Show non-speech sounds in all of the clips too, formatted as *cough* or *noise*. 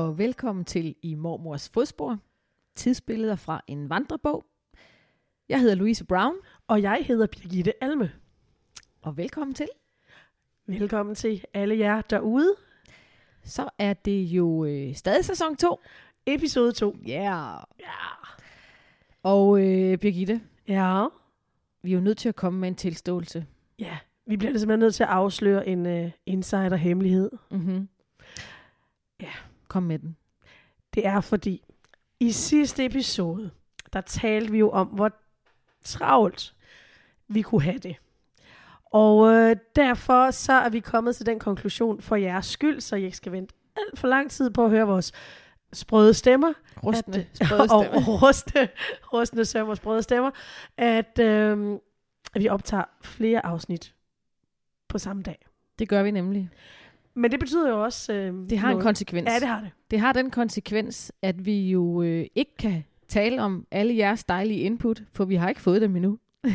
og velkommen til I Mormors Fodspor, tidsbilleder fra en vandrebog. Jeg hedder Louise Brown, Og jeg hedder Birgitte Alme. og velkommen til. Velkommen til alle jer derude. Så er det jo øh, stadig sæson 2. Episode 2. Yeah. Ja. Og øh, Birgitte, Ja. vi er jo nødt til at komme med en tilståelse. Ja. Vi bliver simpelthen nødt til at afsløre en uh, insider-hemmelighed. Mm-hmm. Ja. Kom med den. Det er fordi, i sidste episode, der talte vi jo om, hvor travlt vi kunne have det. Og øh, derfor så er vi kommet til den konklusion for jeres skyld, så I ikke skal vente alt for lang tid på at høre vores sprøde stemmer. Rustende, at, sprøde *laughs* og stemmer. *laughs* rustende, rustende stemmer og sprøde stemmer, at, øh, at vi optager flere afsnit på samme dag. Det gør vi nemlig. Men det betyder jo også... Øh, Det har en noget. konsekvens. Ja, det har det. Det har den konsekvens, at vi jo øh, ikke kan tale om alle jeres dejlige input, for vi har ikke fået dem endnu. *laughs*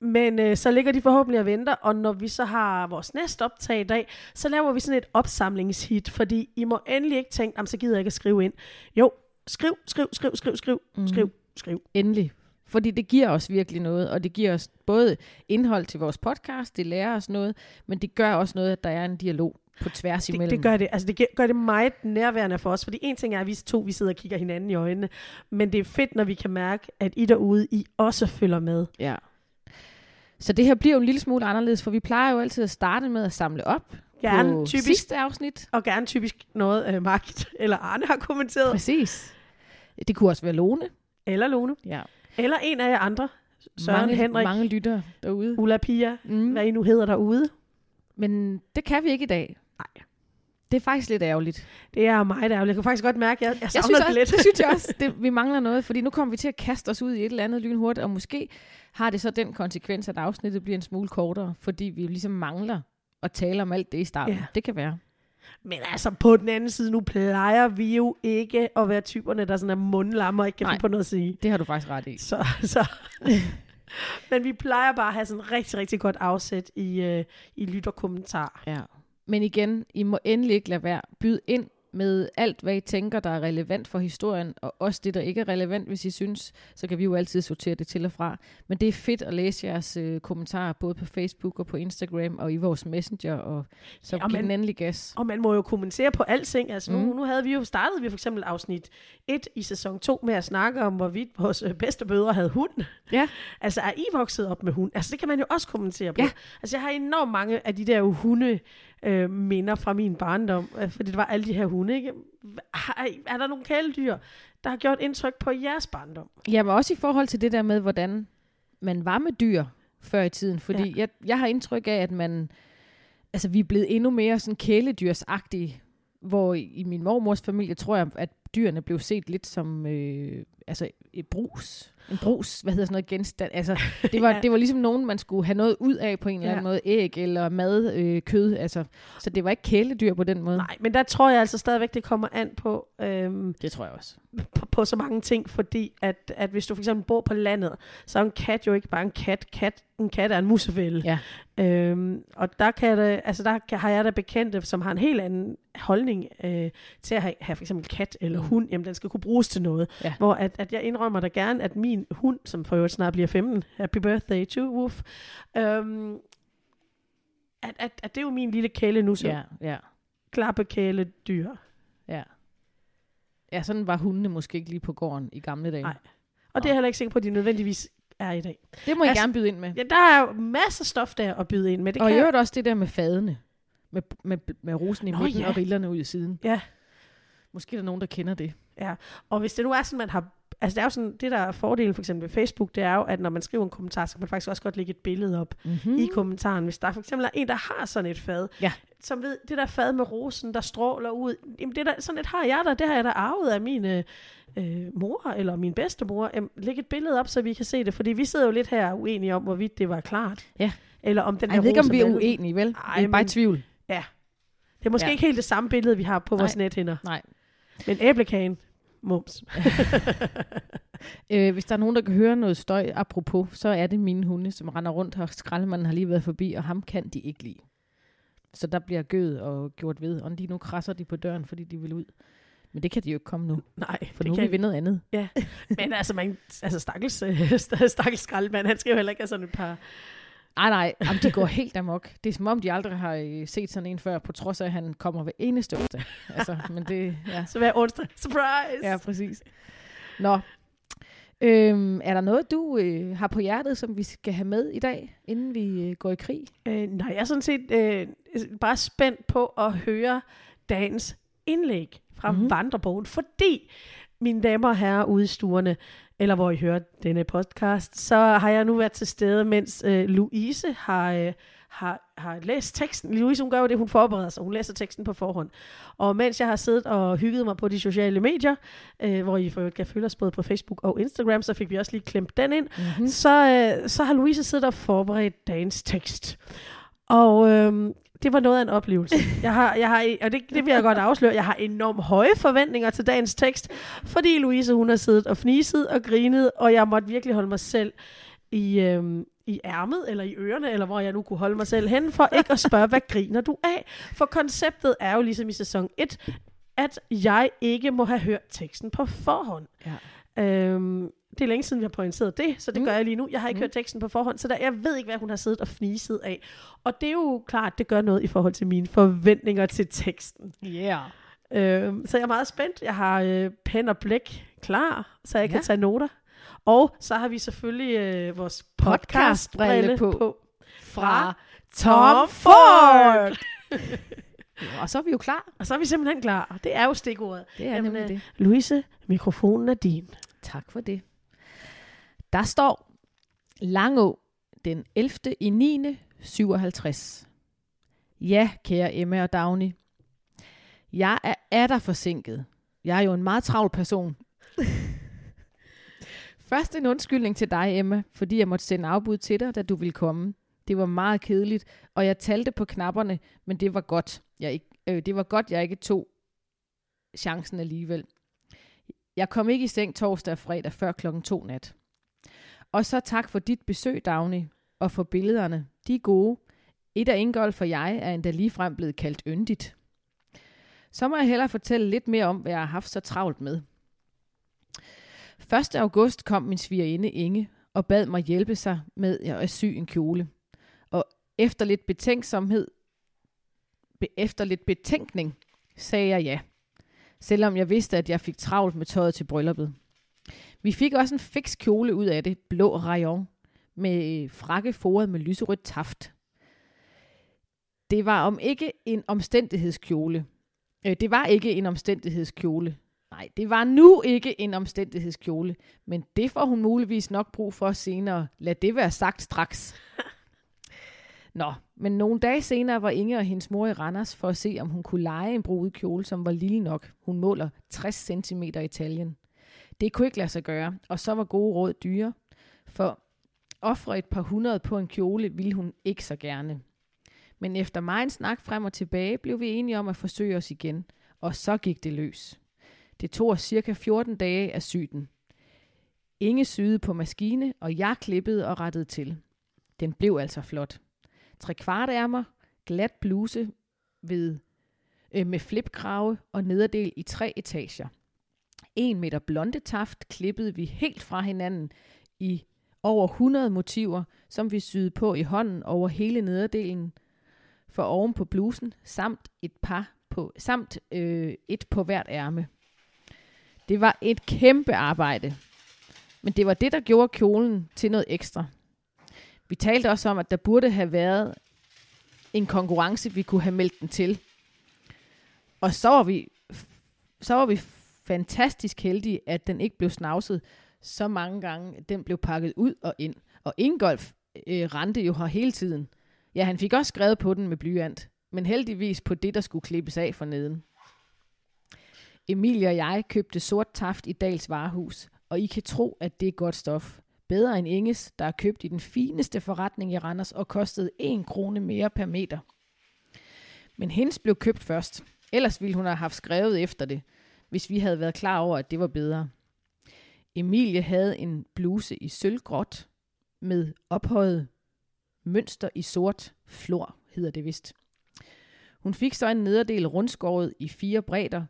Men øh, så ligger de forhåbentlig og venter, og når vi så har vores næste optag i dag, så laver vi sådan et opsamlingshit, fordi I må endelig ikke tænke, "Jamen, så gider jeg ikke at skrive ind. Jo, skriv, skriv, skriv, skriv, skriv, mm. skriv, skriv. Endelig. Fordi det giver os virkelig noget, og det giver os både indhold til vores podcast, det lærer os noget, men det gør også noget, at der er en dialog på tværs Det, imellem. det gør det. Altså, det gør det meget nærværende for os, fordi en ting er, at vi to vi sidder og kigger hinanden i øjnene, men det er fedt, når vi kan mærke, at I derude, I også følger med. Ja. Så det her bliver jo en lille smule anderledes, for vi plejer jo altid at starte med at samle op Gerne på typisk, sidste afsnit. og gerne typisk noget, uh, Margit *laughs* eller Arne har kommenteret, Præcis. Det kunne også være Lone. eller Lone, Ja. eller en af jer andre, Søren, mange, Henrik, Mange lytter derude. Ulla Pia, Mm. hvad I nu hedder derude. Men det kan vi ikke i dag. Nej. Det er faktisk lidt ærgerligt. Det er meget ærgerligt. Jeg kan faktisk godt mærke, at jeg, jeg Jeg savner synes, det også, lidt. det synes jeg *laughs* også. Det, vi mangler noget, fordi nu kommer vi til at kaste os ud i et eller andet lynhurtigt, og måske har det så den konsekvens, at afsnittet bliver en smule kortere, fordi vi ligesom mangler at tale om alt det i starten. Ja. Det kan være. Men altså, på den anden side, nu plejer vi jo ikke at være typerne, der sådan er mundlamme og ikke kan Nej. finde på noget at sige. Det har du faktisk ret i. Så, så. *laughs* Men vi plejer bare at have sådan rigtig, rigtig godt afsæt i, øh, i lytterkommentar. Ja. Men igen, I må endelig ikke lade være. Byd ind med alt, hvad I tænker, der er relevant for historien, og også det, der ikke er relevant, hvis I synes, så kan vi jo altid sortere det til og fra. Men det er fedt at læse jeres øh, kommentarer, både på Facebook og på Instagram, og i vores Messenger, og så Ja, den endelig gas. Og man må jo kommentere på alting. Altså nu, Mm. nu havde vi jo startet vi for eksempel afsnit 1 i sæson 2 med at snakke om, hvorvidt vores øh, bedste bødre havde hund. Ja. Altså er I vokset op med hund? Altså det kan man jo også kommentere på. Ja. Altså jeg har enormt mange af de der hunde øh, minder fra min barndom, øh, fordi det var alle de her hunde, ikke? I- er der nogle kæledyr, der har gjort indtryk på jeres barndom? Jamen også i forhold til det der med, hvordan man var med dyr før i tiden. Fordi ja. jeg, jeg har indtryk af, at man, altså vi er blevet endnu mere sådan kæledyrsagtige. Hvor i, i min mormors familie tror jeg, at dyrene blev set lidt som øh, altså et brus. En brus, hvad hedder sådan noget genstand. Altså, *laughs* det var, Ja. det var ligesom nogen, man skulle have noget ud af på en eller anden Ja. måde. Æg eller mad, øh, kød. Altså, så det var ikke kæledyr på den måde. Nej, men der tror jeg altså stadigvæk, det kommer an på, øhm, Det tror jeg også. på, på så mange ting, fordi at, at hvis du for eksempel bor på landet, så er en kat jo ikke bare en kat. kat en kat er en musefælde. Ja. Øhm, og der, kan det, altså der kan, har jeg da bekendte, som har en helt anden holdning øh, til at have, have for eksempel kat eller. Hund. Jamen, den skal kunne bruges til noget. Ja. Hvor at, at jeg indrømmer da gerne, at min hund, som for øvrigt snart bliver 15, happy birthday to Woof, øhm, at, at, at det er jo min lille kæle nu, så Ja, ja. klappekæledyr. Ja. Ja, sådan var hundene måske ikke lige på gården i gamle dage. Nej. Og det er jeg heller ikke sikker på, at de nødvendigvis er i dag. Det må I Altså, gerne byde ind med. Ja, der er jo masser af stof der at byde ind med. Det og i kan øvrigt også det der med fadene. Med, med, med rosen i Nå, midten ja. og rillerne ud i siden. Ja. Måske er der nogen, der kender det. Og hvis det nu er sådan, man har... Altså det er jo sådan, det der er fordelen for eksempel ved Facebook, det er jo, at når man skriver en kommentar, så kan man faktisk også godt lægge et billede op Mm-hmm. mm. i kommentaren. Hvis der for eksempel er en, der har sådan et fad, Ja. som ved, det der fad med rosen, der stråler ud, jamen det der, sådan et har jeg der, det har jeg da arvet af min øh, øh, mor eller min bedstemor. Jamen, læg et billede op, så vi kan se det, fordi vi sidder jo lidt her uenige om, hvorvidt det var klart. Ja. Eller om den Ej, jeg ved ikke, om vi er uenige, vel? Ej, det er bare i tvivl. Det er måske Ja. ja. ikke helt det samme billede, vi har på vores nethinder. Nej. Men æblekagen, mums. *laughs* Øh, hvis der er nogen, der kan høre noget støj, apropos, så er det mine hunde, som render rundt her. Skraldemanden har lige været forbi, og ham kan de ikke lide. Så der bliver gød og gjort ved, og lige nu krasser de på døren, fordi de vil ud. Men det kan de jo ikke komme nu, Nej, for nu kan vi ved noget andet. Men altså, man, altså stakkels, øh, *laughs* stakkels skraldemand, han skal jo heller ikke have sådan et par... Ej, nej, jamen, de går helt amok. Det er som om, de aldrig har øh, set sådan en før, på trods af, at han kommer hver eneste onsdag. Altså, men det, ja. Så hver onsdag, surprise! Ja, præcis. Nå. Øhm, er der noget, du øh, har på hjertet, som vi skal have med i dag, inden vi øh, går i krig? Øh, nej, jeg er sådan set øh, bare spændt på at høre dagens indlæg fra Mhm. mm-hmm. Vandrebogen, fordi, mine damer og herrer ude i stuerne, eller hvor I hører denne podcast, så har jeg nu været til stede, mens øh, Louise har, øh, har, har læst teksten. Louise, hun gør jo det, hun forbereder sig. Hun læser teksten på forhånd. Og mens jeg har siddet og hygget mig på de sociale medier, øh, hvor I for øvrigt kan følge os både på Facebook og Instagram, så fik vi også lige klemt den ind Mm-hmm. så, øh, så har Louise siddet og forberedt dagens tekst. Og øh, det var noget af en oplevelse. Jeg har, jeg har, og det, det vil jeg godt afsløre, jeg har enormt høje forventninger til dagens tekst, fordi Louise hun har siddet og fniset og grinet, og jeg måtte virkelig holde mig selv i, øh, i ærmet, eller i ørerne, eller hvor jeg nu kunne holde mig selv hen, for ikke at spørge, hvad griner du af? For konceptet er jo ligesom i sæson 1, at jeg ikke må have hørt teksten på forhånd. Ja. Øhm, det er længe siden, vi har pointeret det, så det Mm. gør jeg lige nu. Jeg har ikke Mm. hørt teksten på forhånd, så der, jeg ved ikke, hvad hun har siddet og fniset af. Og det er jo klart, det gør noget i forhold til mine forventninger til teksten. Yeah. Øhm, så jeg er meget spændt. Jeg har øh, pen og blæk klar, så jeg kan Ja. tage noter. Og så har vi selvfølgelig øh, vores Podcastbrille på. på. Fra Tom Ford! Ja, *laughs* og så er vi jo klar. Og så er vi simpelthen klar. Det er jo stikordet. Det er Jamen, nemlig det. Louise, mikrofonen er din. Tak for det. Der står Langå den 11. i 9. 57. Ja, kære Emma og Dagny. Jeg er atter forsinket. Jeg er jo en meget travl person. *laughs* Først en undskyldning til dig, Emma, fordi jeg måtte sende afbud til dig, da du ville komme. Det var meget kedeligt, og jeg talte på knapperne, men det var godt. Jeg ikke, øh, det var godt, jeg ikke tog chancen alligevel. Jeg kom ikke i seng torsdag og fredag før klokken to nat. Og så tak for dit besøg, Dagny, og for billederne. De er gode. Et af Ingolf og jeg er endda ligefrem blevet kaldt yndigt. Så må jeg hellere fortælle lidt mere om, hvad jeg har haft så travlt med. 1. august kom min svigerinde Inge og bad mig hjælpe sig med at sy en kjole. Og efter lidt betænksomhed, efter lidt betænkning, sagde jeg ja selvom jeg vidste, at jeg fik travlt med tøjet til brylluppet. Vi fik også en fix kjole ud af det, blå rayon, med frakke foret med lyserødt taft. Det var om ikke en omstændighedskjole. Øh, det var ikke en omstændighedskjole. Nej, det var nu ikke en omstændighedskjole, men det får hun muligvis nok brug for senere. Lad det være sagt straks. *laughs* Nå, men nogle dage senere var Inge og hendes mor i Randers for at se, om hun kunne lege en brudekjole, som var lille nok. Hun måler 60 cm i taljen. Det kunne ikke lade sig gøre, og så var gode råd dyre. For ofre et par hundrede på en kjole ville hun ikke så gerne. Men efter mig en snak frem og tilbage, blev vi enige om at forsøge os igen, og så gik det løs. Det tog os cirka 14 dage at sy den. Inge syede på maskine, og jeg klippede og rettede til. Den blev altså flot. Tre kvart ærmer, glat bluse ved, øh, med flipkrave og nederdel i tre etager. En meter blonde taft klippede vi helt fra hinanden i over 100 motiver, som vi syede på i hånden over hele nederdelen for oven på blusen, samt et par på, samt øh, et på hvert ærme. Det var et kæmpe arbejde, men det var det, der gjorde kjolen til noget ekstra. Vi talte også om, at der burde have været en konkurrence, vi kunne have meldt den til. Og så var vi, så var vi fantastisk heldig, at den ikke blev snavset så mange gange. Den blev pakket ud og ind. Og Ingolf øh, rendte jo her hele tiden. Ja, han fik også skrevet på den med blyant, men heldigvis på det, der skulle klippes af for neden. Emilie og jeg købte sort taft i Dals varehus, og I kan tro, at det er godt stof. Bedre end Inges, der er købt i den fineste forretning i Randers og kostede 1 krone mere per meter. Men hendes blev købt først. Ellers ville hun have haft skrevet efter det, hvis vi havde været klar over, at det var bedre. Emilie havde en bluse i sølvgråt med ophøjet mønster i sort flor, hedder det vist. Hun fik så en nederdel rundskåret i fire bredder,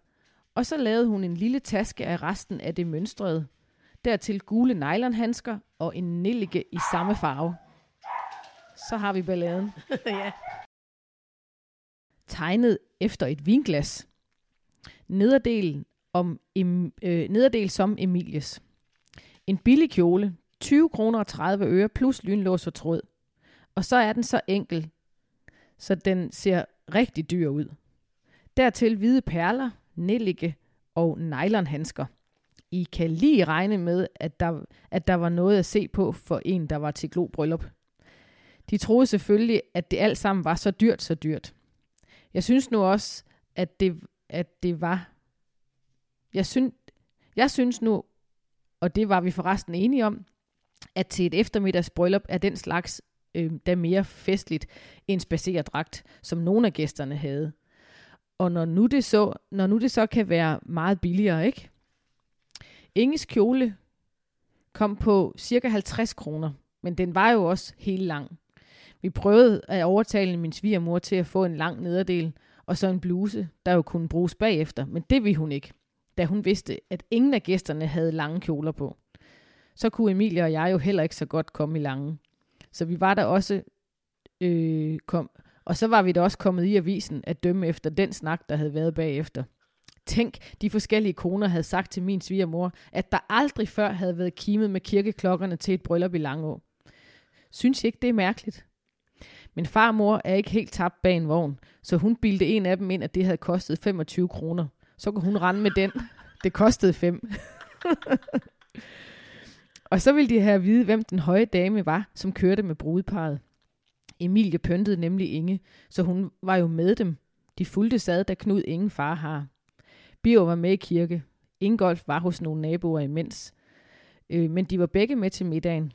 Og så lavede hun en lille taske af resten af det mønstrede. Dertil gule nylonhandsker og en nellike i samme farve. Så har vi balladen. *laughs* ja. Tegnet efter et vinglas. Nederdelen, om, em, øh, nederdel som Emilies. En billig kjole, 20 kroner og 30 øre plus lynlås og tråd. Og så er den så enkel, så den ser rigtig dyr ud. Dertil hvide perler, nellike og nylonhandsker. I kan lige regne med, at der, at der var noget at se på for en, der var til glo bryllup. De troede selvfølgelig, at det alt sammen var så dyrt, så dyrt. Jeg synes nu også, at det, at det var... Jeg synes, jeg synes nu, og det var vi forresten enige om, at til et eftermiddagsbryllup er den slags øh, da mere festligt end spacerdragt, som nogle af gæsterne havde. Og når nu det så, når nu det så kan være meget billigere, ikke? Inges kjole kom på cirka 50 kroner, men den var jo også helt lang. Vi prøvede at overtale min svigermor til at få en lang nederdel, og så en bluse, der jo kunne bruges bagefter, men det ville hun ikke, da hun vidste, at ingen af gæsterne havde lange kjoler på. Så kunne Emilie og jeg jo heller ikke så godt komme i lange. Så vi var der også øh, kom, og så var vi da også kommet i avisen at dømme efter den snak, der havde været bagefter. Tænk, de forskellige koner havde sagt til min svigermor, at der aldrig før havde været kimet med kirkeklokkerne til et bryllup i Langå. Synes I ikke, det er mærkeligt? Men farmor er ikke helt tabt bag en vogn, så hun bildte en af dem ind, at det havde kostet 25 kroner. Så kunne hun rende med den. Det kostede 5. *laughs* og så ville de have at vide, hvem den høje dame var, som kørte med brudeparet. Emilie pyntede nemlig Inge, så hun var jo med dem. De fulgte sad, da Knud ingen far har. Bio var med i kirke. Ingolf var hos nogle naboer imens. Øh, men de var begge med til middagen.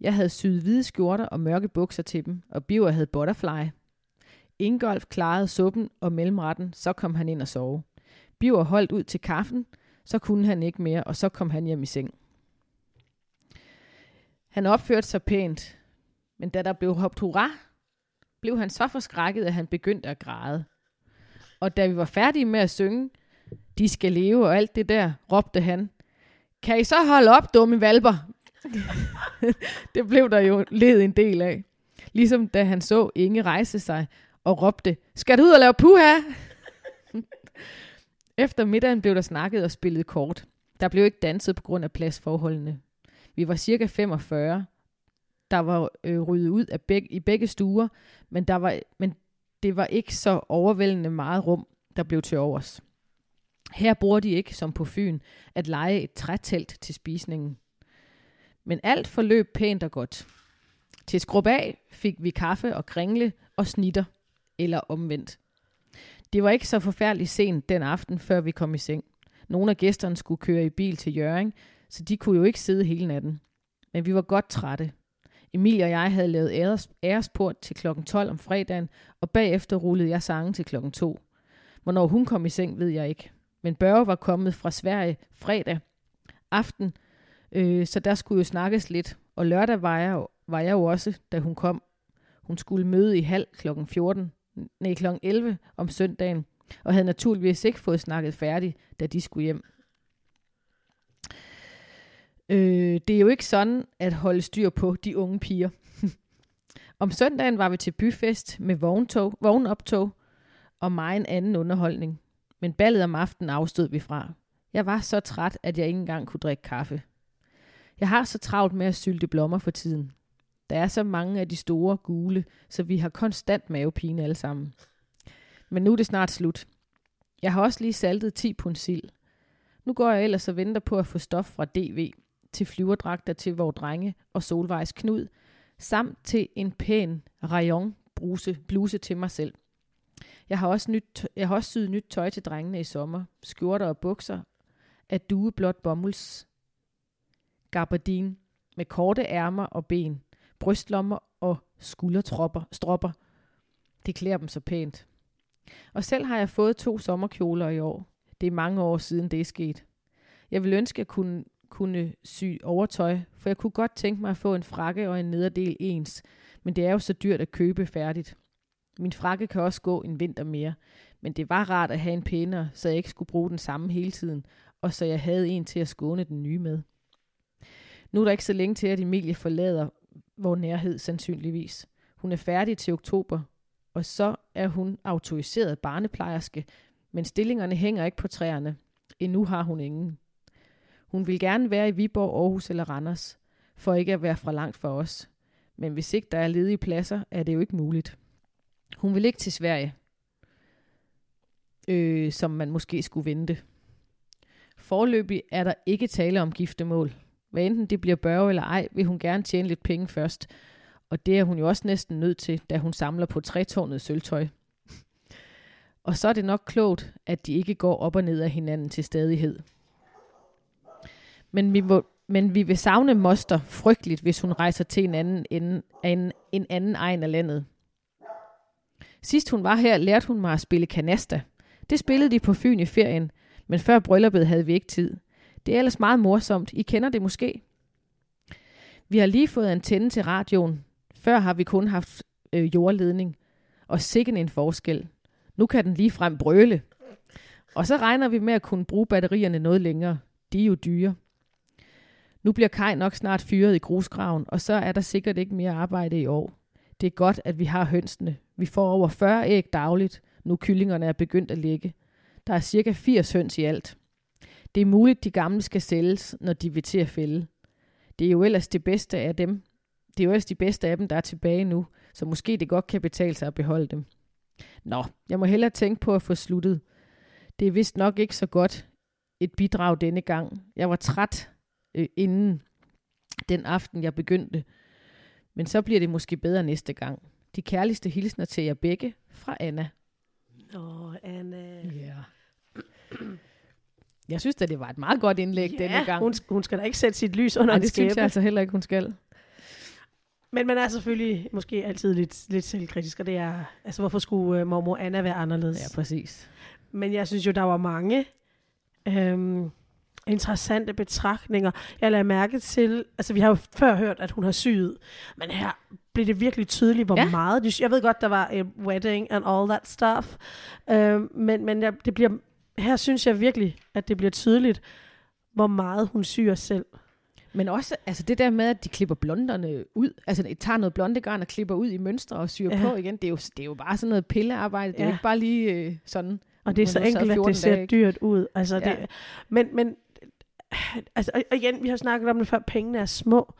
Jeg havde syet hvide skjorter og mørke bukser til dem, og Biver havde butterfly. Ingolf klarede suppen og mellemretten, så kom han ind og sove. Biver holdt ud til kaffen, så kunne han ikke mere, og så kom han hjem i seng. Han opførte sig pænt, men da der blev hoppet hurra, blev han så forskrækket, at han begyndte at græde. Og da vi var færdige med at synge, de skal leve og alt det der, råbte han. Kan I så holde op, dumme valper? *laughs* det blev der jo led en del af. Ligesom da han så Inge rejse sig og råbte, skal du ud og lave puha? *laughs* Efter middagen blev der snakket og spillet kort. Der blev ikke danset på grund af pladsforholdene. Vi var cirka 45. Der var øh, ryddet ud af beg- i begge stuer, men, der var, men det var ikke så overvældende meget rum, der blev til overs. Her bruger de ikke, som på Fyn, at lege et trætelt til spisningen. Men alt forløb pænt og godt. Til skrub af fik vi kaffe og kringle og snitter, eller omvendt. Det var ikke så forfærdeligt sent den aften, før vi kom i seng. Nogle af gæsterne skulle køre i bil til Jøring, så de kunne jo ikke sidde hele natten. Men vi var godt trætte. Emilie og jeg havde lavet æres, æresport til klokken 12 om fredagen, og bagefter rullede jeg sangen til klokken 2. Hvornår hun kom i seng, ved jeg ikke. Men Børge var kommet fra Sverige fredag aften, øh, så der skulle jo snakkes lidt. Og lørdag var jeg, var jeg jo også, da hun kom. Hun skulle møde i halv klokken 14, nej, klokken 11 om søndagen, og havde naturligvis ikke fået snakket færdigt, da de skulle hjem. Øh, det er jo ikke sådan at holde styr på de unge piger. *laughs* om søndagen var vi til byfest med vogntog, vognoptog og meget en anden underholdning. Men ballet om aftenen afstod vi fra. Jeg var så træt, at jeg ikke engang kunne drikke kaffe. Jeg har så travlt med at sylte blommer for tiden. Der er så mange af de store gule, så vi har konstant mavepine alle sammen. Men nu er det snart slut. Jeg har også lige saltet 10 pund sild. Nu går jeg ellers og venter på at få stof fra DV til flyverdragter til vores drenge og Solvejs Knud, samt til en pæn rayon bruse, bluse til mig selv. Jeg har, også nyt, jeg har også syet nyt tøj til drengene i sommer. Skjorter og bukser af dueblåt bomulds gabardin med korte ærmer og ben, brystlommer og skuldertropper, stropper. Det klæder dem så pænt. Og selv har jeg fået to sommerkjoler i år. Det er mange år siden det er sket. Jeg vil ønske, at jeg kunne, kunne sy overtøj, for jeg kunne godt tænke mig at få en frakke og en nederdel ens, men det er jo så dyrt at købe færdigt. Min frakke kan også gå en vinter mere, Men det var rart at have en pænere, så jeg ikke skulle bruge den samme hele tiden, og så jeg havde en til at skåne den nye med. Nu er der ikke så længe til, at Emilie forlader vor nærhed sandsynligvis. Hun er færdig til oktober, og så er hun autoriseret barneplejerske, men stillingerne hænger ikke på træerne. Endnu har hun ingen. Hun vil gerne være i Viborg, Aarhus eller Randers, for ikke at være for langt for os. Men hvis ikke der er ledige pladser, er det jo ikke muligt. Hun vil ikke til Sverige, øh, som man måske skulle vente. Forløbig er der ikke tale om giftemål. Hvad enten det bliver børge eller ej, vil hun gerne tjene lidt penge først. Og det er hun jo også næsten nødt til, da hun samler på trætårnet sølvtøj. Og så er det nok klogt, at de ikke går op og ned af hinanden til stadighed. Men vi, må, men vi vil savne Moster frygteligt, hvis hun rejser til en anden, en, en, en anden egen af landet. Sidst hun var her, lærte hun mig at spille kanasta. Det spillede de på Fyn i ferien, men før brylluppet havde vi ikke tid. Det er ellers meget morsomt. I kender det måske. Vi har lige fået antenne til radioen. Før har vi kun haft øh, jordledning. Og sikken en forskel. Nu kan den lige frem brøle. Og så regner vi med at kunne bruge batterierne noget længere. De er jo dyre. Nu bliver Kai nok snart fyret i grusgraven, og så er der sikkert ikke mere arbejde i år. Det er godt, at vi har hønsene. Vi får over 40 æg dagligt, nu kyllingerne er begyndt at lægge. Der er cirka 80 høns i alt. Det er muligt, de gamle skal sælges, når de vil til at fælde. Det er jo ellers det bedste af dem. Det er jo ellers de bedste af dem, der er tilbage nu, så måske det godt kan betale sig at beholde dem. Nå, jeg må hellere tænke på at få sluttet. Det er vist nok ikke så godt et bidrag denne gang. Jeg var træt øh, inden den aften, jeg begyndte. Men så bliver det måske bedre næste gang. De kærligste hilsner til jer begge fra Anna. Åh, Anna. Ja. Jeg synes at det var et meget godt indlæg Ja, denne gang. Hun, hun skal da ikke sætte sit lys under Nej, det synes jeg altså heller ikke, hun skal. Men man er selvfølgelig måske altid lidt, lidt selvkritisk, og det er, altså hvorfor skulle uh, mormor Anna være anderledes? Ja, præcis. Men jeg synes jo, der var mange øhm, interessante betragtninger. Jeg lader mærke til, altså vi har jo før hørt, at hun har syet, men her blev det virkelig tydeligt, hvor Ja. meget. Jeg ved godt, der var a wedding and all that stuff, øhm, men, men jeg, det bliver, her synes jeg virkelig, at det bliver tydeligt, hvor meget hun syr selv. Men også altså det der med, at de klipper blonderne ud, altså de tager noget blondegarn og klipper ud i mønstre og syr Ja. på igen, det er, jo, det er jo bare sådan noget pillearbejde. Det er Ja. ikke bare lige øh, sådan. Og det er så enkelt, at 14 det ser dage, dyrt ud. Altså, Ja. det, men, men altså, og igen, vi har snakket om det før, pengene er små,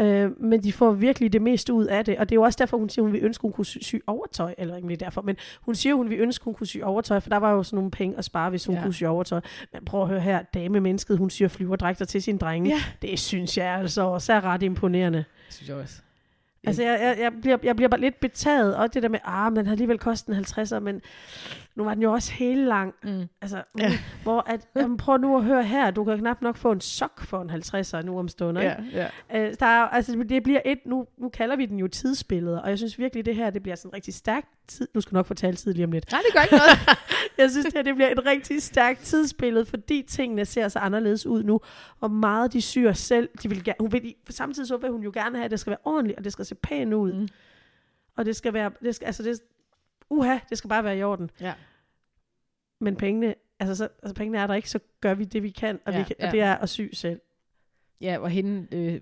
øh, men de får virkelig det meste ud af det. Og det er jo også derfor, hun siger, hun vil ønske, hun kunne sy, sy overtøj, eller ikke derfor, men hun siger, hun vil ønske, hun kunne sy overtøj, for der var jo sådan nogle penge at spare, hvis hun Ja. kunne sy overtøj. Men prøv at høre her, dame mennesket, hun syr flyverdrægter til sine drenge. Ja. Det synes jeg altså også er ret imponerende. Det synes jeg også. Altså, jeg, jeg, jeg, bliver, jeg bliver bare lidt betaget, og det der med, ah, men har alligevel kostet en 50'er, men nu var den jo også helt lang. Mm. Altså, Ja. ja. hvor at, jamen, prøv nu at høre her, du kan knap nok få en sok for en 50'er nu om stunder. Ja, ja. Øh, der er, altså, det bliver et, nu, nu kalder vi den jo tidsbilleder, og jeg synes virkelig, det her, det bliver sådan rigtig stærkt tid. Nu skal nok fortælle tid lige om lidt. Nej, det gør ikke noget. *laughs* Jeg synes, det her det bliver et rigtig stærkt tidsbillede, fordi tingene ser så anderledes ud nu, og meget de syr selv. De vil gerne, hun vil, samtidig så vil hun jo gerne have, at det skal være ordentligt, og det skal se pænt ud. Mm. Og det skal være, det skal, altså det, uha, det skal bare være i orden. ja. Men pengene, altså, så, altså pengene er der ikke, så gør vi det, vi kan, og, Ja, vi kan, ja. og det er at sy selv. ja, og hende, øh,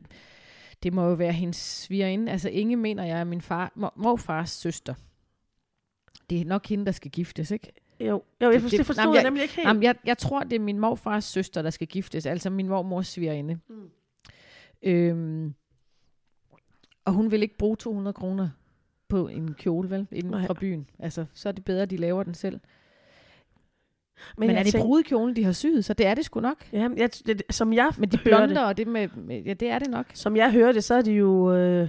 det må jo være hendes svigerinde. Altså Inge mener jeg er min far, mor, morfars søster. Det er nok hende, der skal giftes, ikke? Jo, jo jeg forstod, det- det forstod jamen, jeg jeg- nemlig ikke helt. Jamen, jeg, jeg tror, det er min morfars søster, der skal giftes. Altså min mormors svigerinde. Mm. Øhm, og hun vil ikke bruge 200 kroner på en kjole, vel? Inden Nej. fra byen. Altså, så er det bedre, at de laver den selv. Men, Men er det tænker- brudekjolen, de har syet? Så det er det sgu nok. Jamen, jeg, det, som jeg Men de blonder det, og det med, med... Ja, det er det nok. som jeg hører det, så er de jo øh,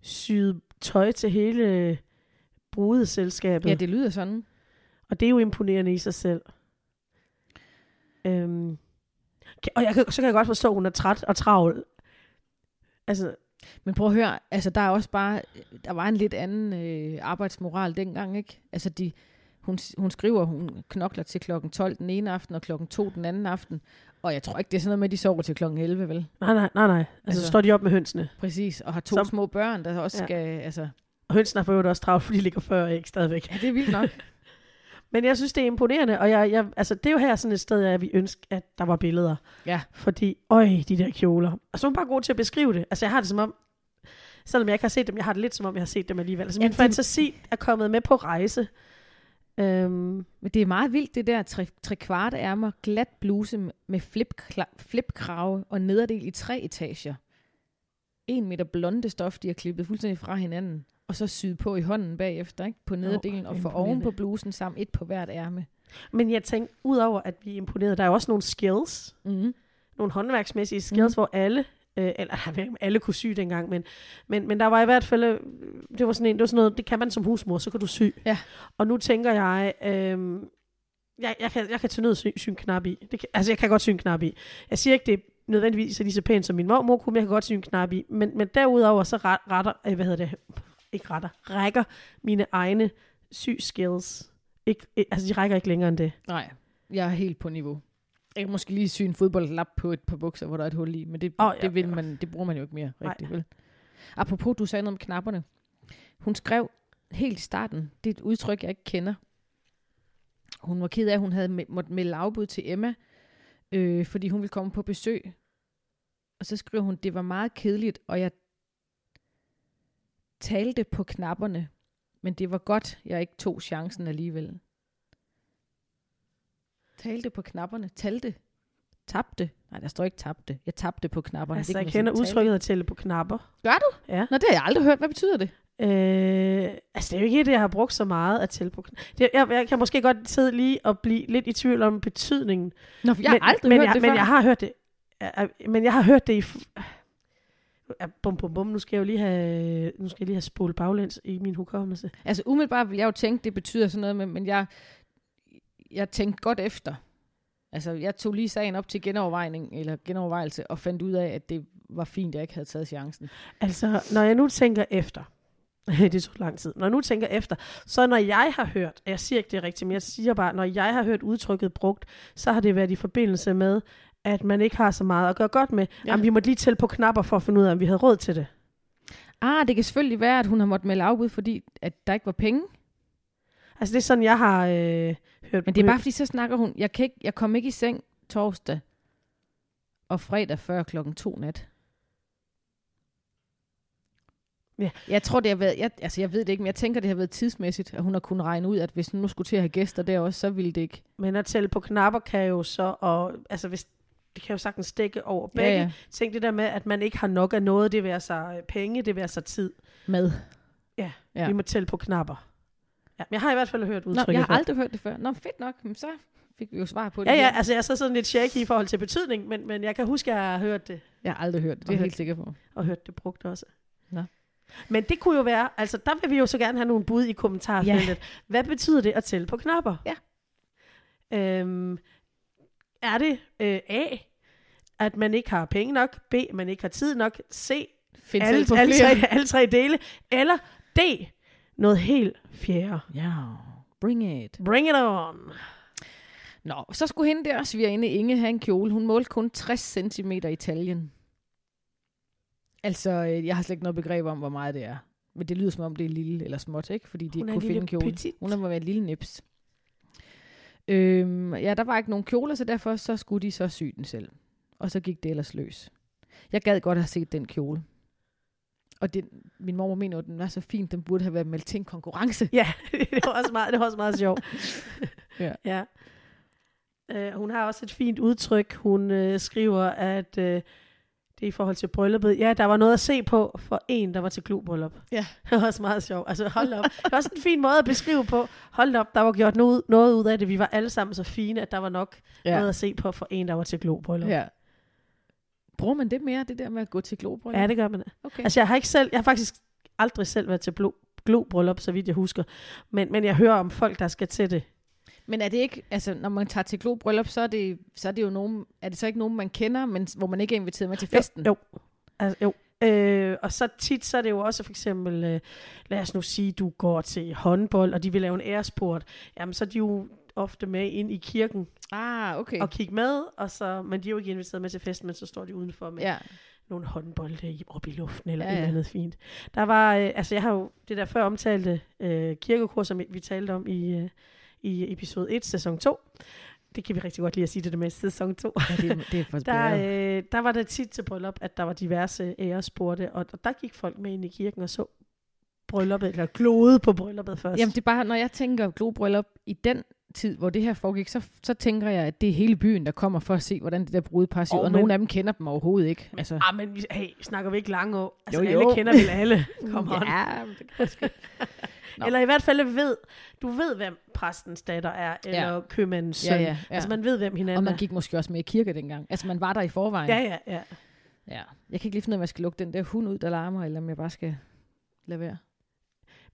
syet tøj til hele brudeselskabet. Ja, det lyder sådan. Og det er jo imponerende i sig selv. Øhm, og jeg så kan jeg godt forstå, at hun er træt og travl. Altså, Men prøv at høre, altså der er også bare, der var en lidt anden øh, arbejdsmoral dengang, ikke? Altså de, hun, hun skriver, hun knokler til klokken 12 den ene aften og klokken 2 den anden aften. Og jeg tror ikke, det er sådan noget med, at de sover til klokken 11, vel? nej, nej, nej, nej. Altså, Altså- så står de op med hønsene. Præcis, og har to Som- små børn, der også Ja. skal, altså, Og hønsene har for øvrigt også travlt, for de ligger 40 æg stadigvæk. ja, det er vildt nok. *laughs* Men jeg synes, det er imponerende, og jeg, jeg, altså, det er jo her sådan et sted, jeg vi ønsker, at der var billeder. Ja. Fordi, øj, de der kjoler. Og så er hun bare god til at beskrive det. Altså, jeg har det som om, selvom jeg ikke har set dem, jeg har det lidt som om, jeg har set dem alligevel. Altså, Ja, min det- fantasi er kommet med på rejse. Øhm, Men det er meget vildt, det der tre, tre kvarte ærmer, glat bluse med- med flip, flipkrave og nederdel i tre etager. En meter blonde stof, de har klippet fuldstændig fra hinanden. Og så syet på i hånden bagefter, ikke? På nederdelen, og for imponerende. oven på blusen sammen et på hvert ærme. men jeg tænkte, udover at vi er imponeret, der er jo også nogle skills, Mm. nogle håndværksmæssige skills, mm. hvor alle, øh, eller jeg ved ikke, om alle kunne sy dengang, men, men, men der var i hvert fald, øh, det var sådan en, det var sådan noget, det kan man som husmor, så kan du sy. Ja. Og nu tænker jeg, øh, jeg, jeg, kan, jeg kan til nød sy, sy en knap i. Det kan, altså, jeg kan godt sy en knap i. Jeg siger ikke, det er nødvendigvis er lige så pænt som min mormor kunne, men jeg kan godt sy en knap i. Men, men derudover så ret, retter, øh, hvad hedder det, ikke retter, rækker mine egne sy-skills. Ikke, altså, de rækker ikke længere end det. Nej, jeg er helt på niveau. Jeg kan måske lige sy en fodboldlap på et par bukser, hvor der er et hul i, men det, oh, ja, det, vil ja. man, det bruger man jo ikke mere Nej. rigtigt, vel? Apropos, du sagde noget om knapperne. Hun skrev helt i starten, det er et udtryk, jeg ikke kender. Hun var ked af, at hun havde måttet melde afbud til Emma, øh, fordi hun ville komme på besøg. Og så skriver hun, det var meget kedeligt, og jeg talte på knapperne, men det var godt, jeg ikke tog chancen alligevel. Talte på knapperne. Talte. Tabte. Nej, der står ikke tabte. Jeg tabte på knapperne. Altså, Det jeg kender udtrykket at tælle på knapper. Gør du? Ja. Nå, det har jeg aldrig hørt. Hvad betyder det? Øh, altså, det er jo ikke det, jeg har brugt så meget at tælle på knapper. Det, jeg, jeg kan måske godt sidde lige og blive lidt i tvivl om betydningen. Nå, for jeg men, har aldrig men hørt jeg, det men før. jeg har hørt det. Men jeg har hørt det i... f- Ja, bum, bum, bum. Nu skal jeg jo lige have, nu skal jeg lige have spolet baglæns i min hukommelse. Altså umiddelbart vil jeg jo tænke, det betyder sådan noget, men, men jeg, jeg tænkte godt efter. Altså, jeg tog lige sagen op til genovervejning, eller genovervejelse, og fandt ud af, at det var fint, at jeg ikke havde taget chancen. Altså, når jeg nu tænker efter, *laughs* det tog lang tid, når jeg nu tænker efter, så når jeg har hørt, og jeg siger ikke det rigtigt, men jeg siger bare, når jeg har hørt udtrykket brugt, så har det været i forbindelse med, at man ikke har så meget at gøre godt med. Ja. Ja. Jamen, vi måtte lige tælle på knapper for at finde ud af, om vi havde råd til det. Ah, det kan selvfølgelig være, at hun har måttet melde afbud, fordi at der ikke var penge. Altså, det er sådan, jeg har øh, hørt. Men det er bare fordi, så snakker hun, jeg, kan ikke, jeg kom ikke i seng torsdag og fredag før klokken to nat. Ja. Jeg tror, det har været, jeg, altså jeg ved det ikke, men jeg tænker, det har været tidsmæssigt, at hun har kunnet regne ud, at hvis hun nu skulle til at have gæster der også, så ville det ikke. Men at tælle på knapper kan jo så, og, altså hvis, det kan jo sagtens dække over Ja, begge. ja. Tænk det der med, at man ikke har nok af noget, det vil sig øh, penge, det vil sig tid. Med. Ja, Ja. Vi må tælle på knapper. Ja, men jeg har i hvert fald hørt Nå, udtrykket. jeg har før. aldrig hørt det før. Nå, fedt nok. Men så fik vi jo svar på det. Ja, ja, her. altså jeg er så sådan lidt shaky i forhold til betydning, men, men jeg kan huske, at jeg har hørt det, Jeg har aldrig hørt det. Det er jeg helt sikker på. og hørt det brugt også. Nå. Men det kunne jo være, altså der vil vi jo så gerne have nogle bud i kommentarfeltet. Ja. Hvad betyder det at tælle på knapper? Ja. Øhm, er det øh, A, at man ikke har penge nok, B, man ikke har tid nok, C, Find alle, alle, flere. tre, alle tre dele, eller D, noget helt fjerde. Ja, bring it. Bring it on. Nå, så skulle hende der svigerinde Inge have en kjole. Hun målte kun 60 cm i taljen. Altså, øh, jeg har slet ikke noget begreb om, hvor meget det er. Men det lyder som om, det er lille eller småt, ikke? Fordi de Hun ikke er kunne finde en kjole. petit. Hun er må være en lille nips. Øhm, ja, der var ikke nogen kjoler, så derfor så skulle de så sy den selv. Og så gik det ellers løs. Jeg gad godt have set den kjole. Og det, min mor mener, at den var så fin, den burde have været meldt til en konkurrence. Ja, *laughs* det var også meget, det var også meget sjovt. Ja. *laughs* ja. Uh, hun har også et fint udtryk. Hun uh, skriver, at uh, det er i forhold til brylluppet. Ja, der var noget at se på for en, der var til klubbryllup. Ja. *laughs* Det var også meget sjovt. Altså, hold op. Det var også en fin måde at beskrive på. Hold op, der var gjort noget, noget ud af det. Vi var alle sammen så fine, at der var nok ja. noget at se på for en, der var til klubbryllup. ja. Bruger man det mere, det der med at gå til globryllup? ja, det gør man. Okay. Altså, jeg har ikke selv, jeg har faktisk aldrig selv været til globryllup, så vidt jeg husker. Men, men jeg hører om folk, der skal til det. Men er det ikke, altså når man tager til globryllup, så er det, så er det jo nogen, er det så ikke nogen, man kender, men hvor man ikke er inviteret med til festen? Jo, jo. Altså, jo. Øh, og så tit, så er det jo også for eksempel, øh, lad os nu sige, du går til håndbold, og de vil lave en æresport. Jamen, så er de jo ofte med ind i kirken Ah, okay. og kigge med, og så, men de er jo ikke inviteret med til festen, men så står de udenfor med Ja. nogle håndbolde op i luften, eller Ja, et eller andet fint. Der var, øh, altså jeg har jo det der før omtalte øh, kirkekurs, som vi talte om i, øh, i episode 1, sæson 2. Det kan vi rigtig godt lide at sige det der med sæson 2. Ja, det, det er *laughs* for Der, øh, der var det tit til bryllup, at der var diverse ærespurgte, og, og der gik folk med ind i kirken og så brylluppet, eller glode på brylluppet først. Jamen det er bare, når jeg tænker globryllup i den tid, hvor det her foregik, så, så tænker jeg, at det er hele byen, der kommer for at se, hvordan det der brudepar ser ud, og men- nogle af dem kender dem overhovedet ikke. Altså, Ah, men vi- hey, snakker vi ikke lange år? Altså, Jo, jo, alle kender vel alle. *laughs* Kom on. ja, det kan. *laughs* Nå. Eller i hvert fald ved, du ved, hvem præstens datter er, eller Ja. købmandens søn. Ja, ja, ja. Altså, man ved, hvem Og hinanden man er. gik måske også med i kirke dengang. Altså, man var der i forvejen. Ja, ja, ja. ja. Jeg kan ikke lige finde ud af, om jeg skal lukke den der hund ud, der larmer, eller om jeg bare skal lade være.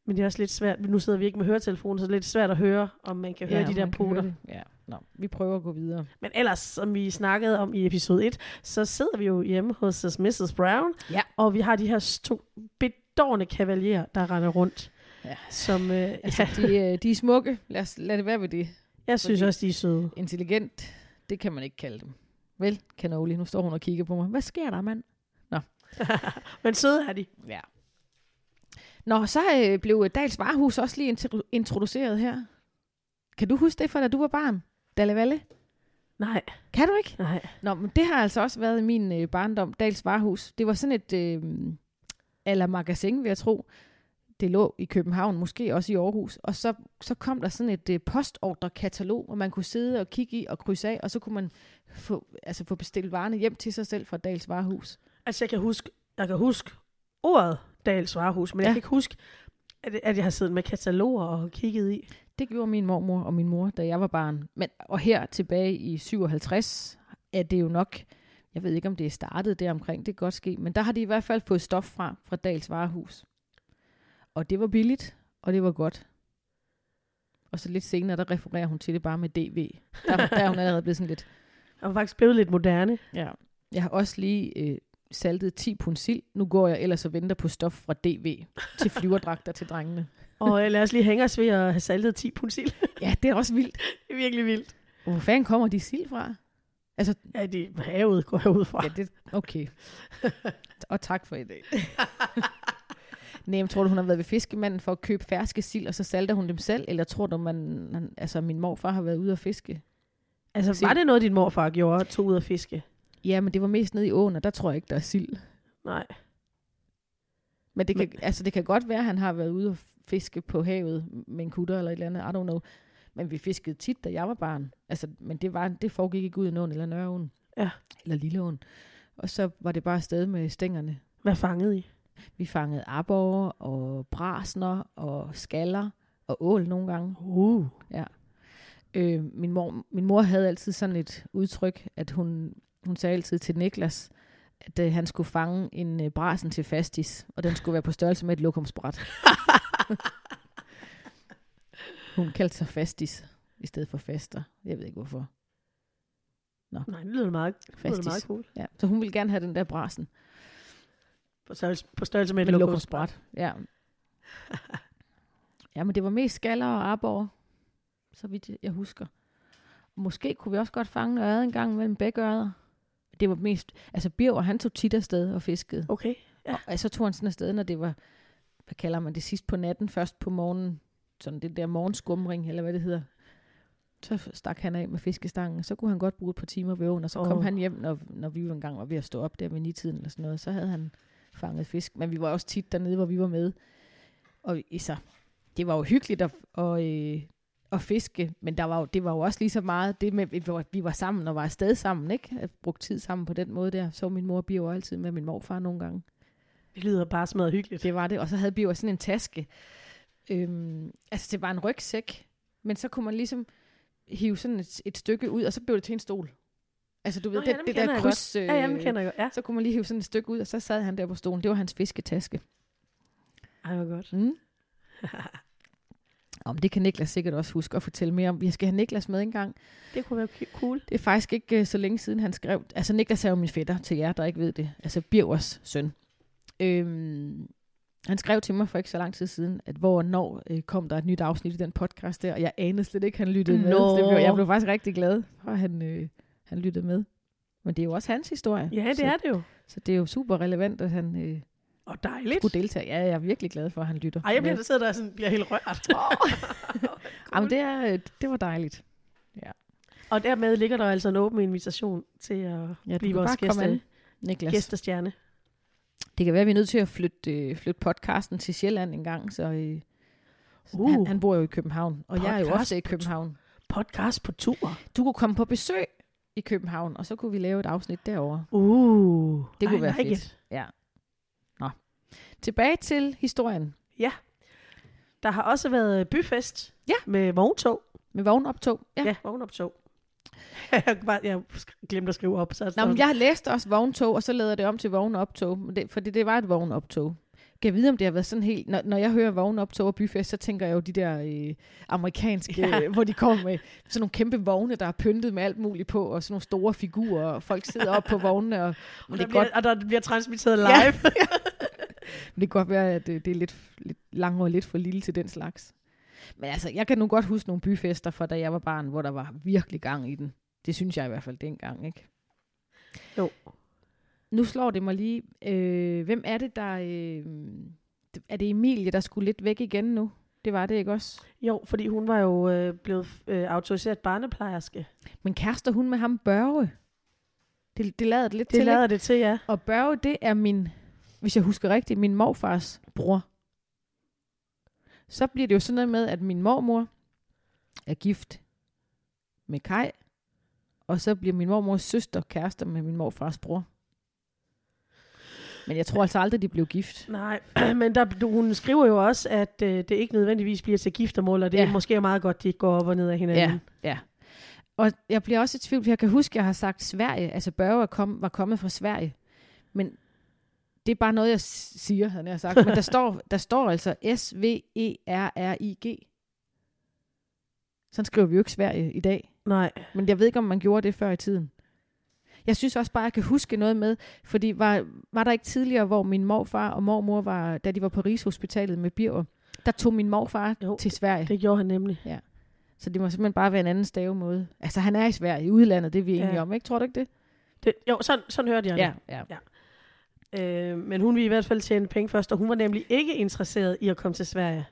Men det er også lidt svært. Nu sidder vi ikke med høretelefonen, så det er lidt svært at høre, om man kan høre ja, de der høre poter. Ja. Nå, vi prøver at gå videre. Men ellers, som vi snakkede om i episode 1, så sidder vi jo hjemme hos os Mrs. Brown, Ja. og vi har de her to bedårende kavalierer, der render rundt. Ja. Som, øh, *laughs* Altså, ja, de, øh, de er smukke. Lad, os, lad det være ved det. jeg synes fordi- også, de er søde. Intelligent, det kan man ikke kalde dem. Vel, Canoli, nu står hun og kigger på mig. Hvad sker der, mand? *laughs* Men søde er de. Ja. Nå, så øh, blev Dals Varehus også lige intro- introduceret her. Kan du huske det fra, da du var barn? Dalle Valle? Nej, Kan du ikke? nej. Nå, men det har altså også været i min øh, barndom, Dals Varehus. Det var sådan et øh, eller magasin, vil jeg tro. Det lå i København, måske også i Aarhus. Og så, så kom der sådan et øh, postordrekatalog, hvor man kunne sidde og kigge i og krydse af, og så kunne man få, altså få bestilt varerne hjem til sig selv fra Dals Varehus. Altså, jeg kan huske, jeg kan huske ordet Dals Varehus, men ja. Jeg kan ikke huske, at, at jeg har siddet med kataloger og kigget i. Det gjorde min mormor og min mor, da jeg var barn. Men, og her tilbage i 57 er det jo nok, jeg ved ikke om det er startet der omkring, det kan godt ske, men der har de i hvert fald fået stof fra, fra Dals Varehus. Og det var billigt, og det var godt. Og så lidt senere, der refererer hun til det bare med DV. Der, der er hun allerede blevet sådan lidt, *laughs* var faktisk blevet lidt moderne. ja. Jeg har også lige øh, saltet 10 pund sild. Nu går jeg ellers og venter på stof fra DV til flyverdragter til drengene. *laughs* Og øh, lad os lige hænge os ved at have saltet 10 pund sild. *laughs* Ja, det er også vildt. *laughs* det er virkelig vildt. Hvor fanden kommer de sild fra? Altså, Ja, det er havet, går jeg ud fra. Ja, det, okay. og tak for i dag. Nej, tror du, hun har været ved fiskemanden for at købe ferske sild, og så salter hun dem selv? Eller tror du, man, altså min morfar har været ude at fiske? Altså, Sild. var det noget, din morfar gjorde, tog ud at fiske? Ja, men det var mest nede i åen, og der tror jeg ikke, der er sild. Nej. Men det kan, altså, det kan godt være, at han har været ude at fiske på havet med en kutter eller et eller andet. I don't know. Men vi fiskede tit, da jeg var barn. Altså, men det, var, det foregik ikke ud i åen eller Nørreåen. Ja. Eller Lilleåen. Og så var det bare afsted med stængerne. Hvad fangede I? Vi fangede arbor og brasner og skaller og ål nogle gange. Uh. Øh, min, mor, min mor havde altid sådan et udtryk, at hun, hun sagde altid til Niklas, at øh, han skulle fange en øh, brasen til fastis, og den skulle være på størrelse med et lokumsbræt. *laughs* hun kaldte sig fastis i stedet for faster. Jeg ved ikke hvorfor. Nej, det lyder meget, det lyder meget cool. Ja. Så hun ville gerne have den der brasen På størrelse, på størrelse med et med lokumsbræt. lokumsbræt. Ja. *laughs* ja, men det var mest skaller og arbor, så vidt jeg husker. Måske kunne vi også godt fange ørred en gang mellem begge ørder. Det var mest, altså Birger, han tog tit afsted og fiskede. Okay. Ja. Og, og så tog han sådan afsted, når det var, hvad kalder man det, sidst på natten, først på morgenen, sådan det der morgenskumring, eller hvad det hedder. Så stak han af med fiskestangen, så kunne han godt bruge et par timer ved åen, og så kom Åh. han hjem, når, når vi engang var ved at stå op der ved nitiden eller sådan noget, så havde han fanget fisk. Men vi var også tit dernede, hvor vi var med. Og så, det var jo hyggeligt at, og, øh, at fiske, men der var jo, det var jo også lige så meget det med, at vi var sammen og var afsted sammen, ikke? At bruge tid sammen på den måde der. Så min mor og Bio altid med min morfar nogle gange. Det lyder bare smadret hyggeligt. Det var det. Og så havde Bio sådan en taske. Øhm, altså, det var en rygsæk. Men så kunne man ligesom hive sådan et, et stykke ud, og så blev det til en stol. Altså, du ved, Nå ja, det, dem det der jeg kryds... Øh, Ja, ja, den kender jeg godt. Ja. så kunne man lige hive sådan et stykke ud, og så sad han der på stolen. Det var hans fisketaske. Ej, hvor godt. Mm. *laughs* Om det kan Niklas sikkert også huske at fortælle mere om. Vi skal have Niklas med en gang. Det kunne være cool. Det er faktisk ikke uh, så længe siden, han skrev... Altså, Niklas er jo min fætter til jer, der ikke ved det. Altså, Birgers søn. Øhm, han skrev til mig for ikke så lang tid siden, at hvor og når øh, kom der et nyt afsnit i den podcast der, og jeg anede slet ikke, han lyttede med. Nå. Så det blev, jeg blev faktisk rigtig glad, for at han, øh, han lyttede med. Men det er jo også hans historie. Ja, det så, er det jo. Så det er jo super relevant, at han... Øh, Og dejligt. skulle deltage. Ja, jeg er virkelig glad for, at han lytter. Ej, jeg bliver, der sidder der sådan, bliver helt rørt. *laughs* Jamen, det, er, øh, det var dejligt. Og dermed ligger der altså en åben invitation til at Ja, ja, blive vores gæste, Niklas. gæstestjerne. Det kan være, at vi er nødt til at flytte, øh, flytte podcasten til Sjælland en gang, så øh, Uh. han, han bor jo i København, og jeg er jo Podcast ofte i København. Podcast på tur. Du kunne komme på besøg i København, og så kunne vi lave et afsnit derovre. Uh, Det kunne I være like fedt. Ja. Tilbage til historien Der har også været byfest Ja. med vogntog. med vognoptog. Ja. Ja, vognoptog. jeg, *laughs* bare, jeg glemte at skrive op. Så Nå, men jeg læste også vogntog, og så lavede jeg det om til vognoptog, fordi det var et vognoptog. Kan jeg vide, om det har været sådan helt... Når, når jeg hører vognoptog og byfest, så tænker jeg jo de der øh, amerikanske, Ja. ja. hvor de kommer med sådan nogle kæmpe vogne, der er pyntet med alt muligt på, og sådan nogle store figurer, og folk sidder op på vognene, og, og, der det, er bliver, godt, og der bliver transmitteret live. Ja. *laughs* men det kan godt være, at det, det er lidt, lidt langt og lidt for lille til den slags. Men altså, jeg kan nu godt huske nogle byfester fra da jeg var barn, hvor der var virkelig gang i den. Det synes jeg i hvert fald dengang, ikke? Jo. Nu slår det mig lige. Øh, hvem er det, der... Øh, er det Emilie, der skulle lidt væk igen nu? Det var det ikke også? Jo, fordi hun var jo øh, blevet øh, autoriseret barneplejerske. Men kærester hun med ham Børge? Det, det lader det lidt Det til, lader ikke? det til, ja. Og Børge, det er min, hvis jeg husker rigtigt, min morfars bror. Så bliver det jo sådan noget med, at min mormor er gift med Kai, og så bliver min mormors søster kærester med min morfars bror. Men jeg tror altså aldrig, de blev gift. Nej, *clears throat* men der, hun skriver jo også, at øh, det ikke nødvendigvis bliver til giftermål, og det ja. Er måske meget godt, de går op og ned af hinanden. Ja, ja. Og jeg bliver også i tvivl, for jeg kan huske, at jeg har sagt Sverige. Altså Børge kom, var kommet fra Sverige. Men det er bare noget, jeg siger, havde jeg sagt. Men der *laughs* står, der står altså E S-V-E-R-R-I-G. Sådan skriver vi jo ikke Sverige i dag. Nej. Men jeg ved ikke, om man gjorde det før i tiden. Jeg synes også bare, at jeg kan huske noget med, fordi var, var der ikke tidligere, hvor min morfar og mormor var, da de var på Rigshospitalet med Birger, der tog min morfar Jo, til Sverige. Det gjorde han nemlig. Så det må simpelthen bare være en anden stavemåde. Altså, han er i Sverige, i udlandet, det er vi Ja. enige om, ikke? Tror du ikke det? Det, jo, sådan, sådan hørte jeg det. ja. Øh, men hun ville i hvert fald tjene penge først, og hun var nemlig ikke interesseret i at komme til Sverige.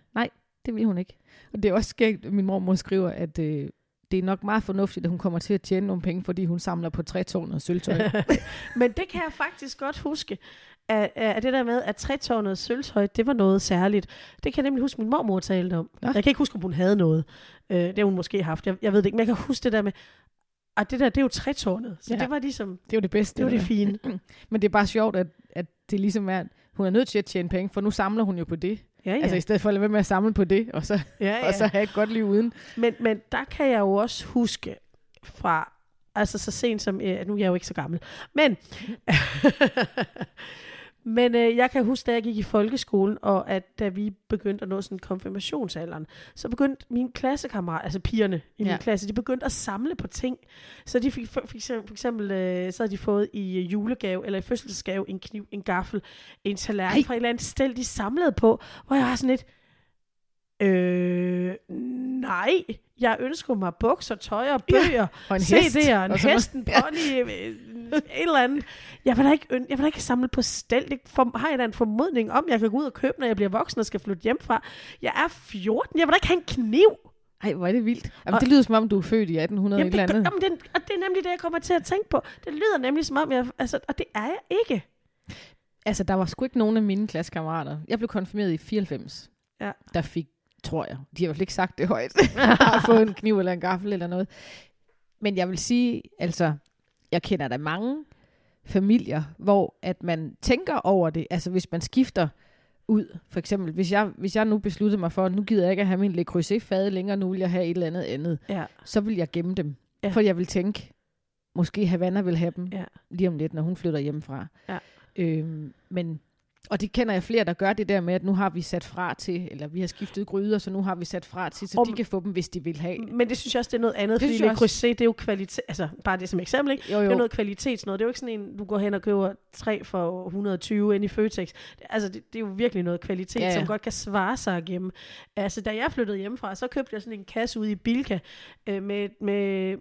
Det vil hun ikke. Og det er også skægt, at min mormor skriver, at øh, det er nok meget fornuftigt, at hun kommer til at tjene nogle penge, fordi hun samler på trætårnet sølvtøj. *laughs* men det kan jeg faktisk godt huske, at, at det der med, at trætårnet sølvtøj, det var noget særligt. Det kan jeg nemlig huske, min mormor talte om. Nå. Jeg kan ikke huske, om hun havde noget. Øh, det har hun måske haft. Jeg, jeg ved det ikke, men jeg kan huske det der med, at det der, det er jo trætårnet. Så Ja. ja. det var ligesom, det jo det bedste. det var det der. fine. *clears throat* Men det er bare sjovt, at, at det ligesom er, hun er nødt til at tjene penge, for nu samler hun jo på det. Ja, Ja. Altså i stedet for at lade være med at samle på det, og så, ja. ja. *laughs* og så have et godt liv uden. Men, men der kan jeg jo også huske fra, altså så sent som, øh, nu er jeg jo ikke så gammel, men, *laughs* men øh, jeg kan huske, da jeg gik i folkeskolen, og at da vi begyndte at nå sådan konfirmationsalderen, så begyndte mine klassekammerater, altså pigerne i min Ja. klasse, de begyndte at samle på ting. Så de fik for, for eksempel, for eksempel øh, så havde de fået i øh, julegave, eller i fødselsdagsgave, en kniv, en gaffel, en tallerken Ej. fra et eller andet sted, de samlede på, hvor jeg har sådan lidt, Øh, nej, jeg ønsker mig bukser, tøj og bøger, Og en CD'er, hest. en og sådan hest, en pony, øh, et eller andet. Jeg vil da ikke, jeg vil da ikke samle på stel. Det for, har jeg da en formodning om, jeg kan gå ud og købe, når jeg bliver voksen og skal flytte hjem fra. Jeg er 14, jeg vil da ikke have en kniv. Ej, hvor er det vildt. Jamen, Og- det lyder som om, du er født i 1800 Jamen, et eller det, andet. jamen, det, og det er nemlig det, jeg kommer til at tænke på. Det lyder nemlig som om, jeg, altså, og det er jeg ikke. Altså, der var sgu ikke nogen af mine klassekammerater. Jeg blev konfirmeret i 94. Ja. Der fik, tror jeg, de har fald ikke sagt det højt, *laughs* *laughs* har fået en kniv eller en gaffel eller noget. Men jeg vil sige, altså, jeg kender der mange familier, hvor at man tænker over det. Altså, hvis man skifter ud, for eksempel, hvis jeg, hvis jeg nu besluttede mig for, at nu gider jeg ikke at have min Le Creuset-fade længere, nu vil jeg have et eller andet andet, Ja. så vil jeg gemme dem. Ja. For jeg vil tænke, måske Havana vil have dem Ja. lige om lidt, når hun flytter hjemmefra. Ja. Øhm, men, og det kender jeg flere, der gør det der med, at nu har vi sat fra til, eller vi har skiftet gryder, så nu har vi sat fra til, så Om- de kan få dem, hvis de vil have. Men det synes jeg også, det er noget andet, Det fordi Le. Creuset, det er jo kvalitet, altså bare det som eksempel, ikke? Jo, Det er jo. noget kvalitetsnoget. Det er jo ikke sådan en, du går hen og køber tre for 120 ind i Føtex. Altså, det, det er jo virkelig noget kvalitet, ja, Ja, som godt kan svare sig igennem. Altså, da jeg flyttede hjemmefra, så købte jeg sådan en kasse ude i Bilka øh, med, med,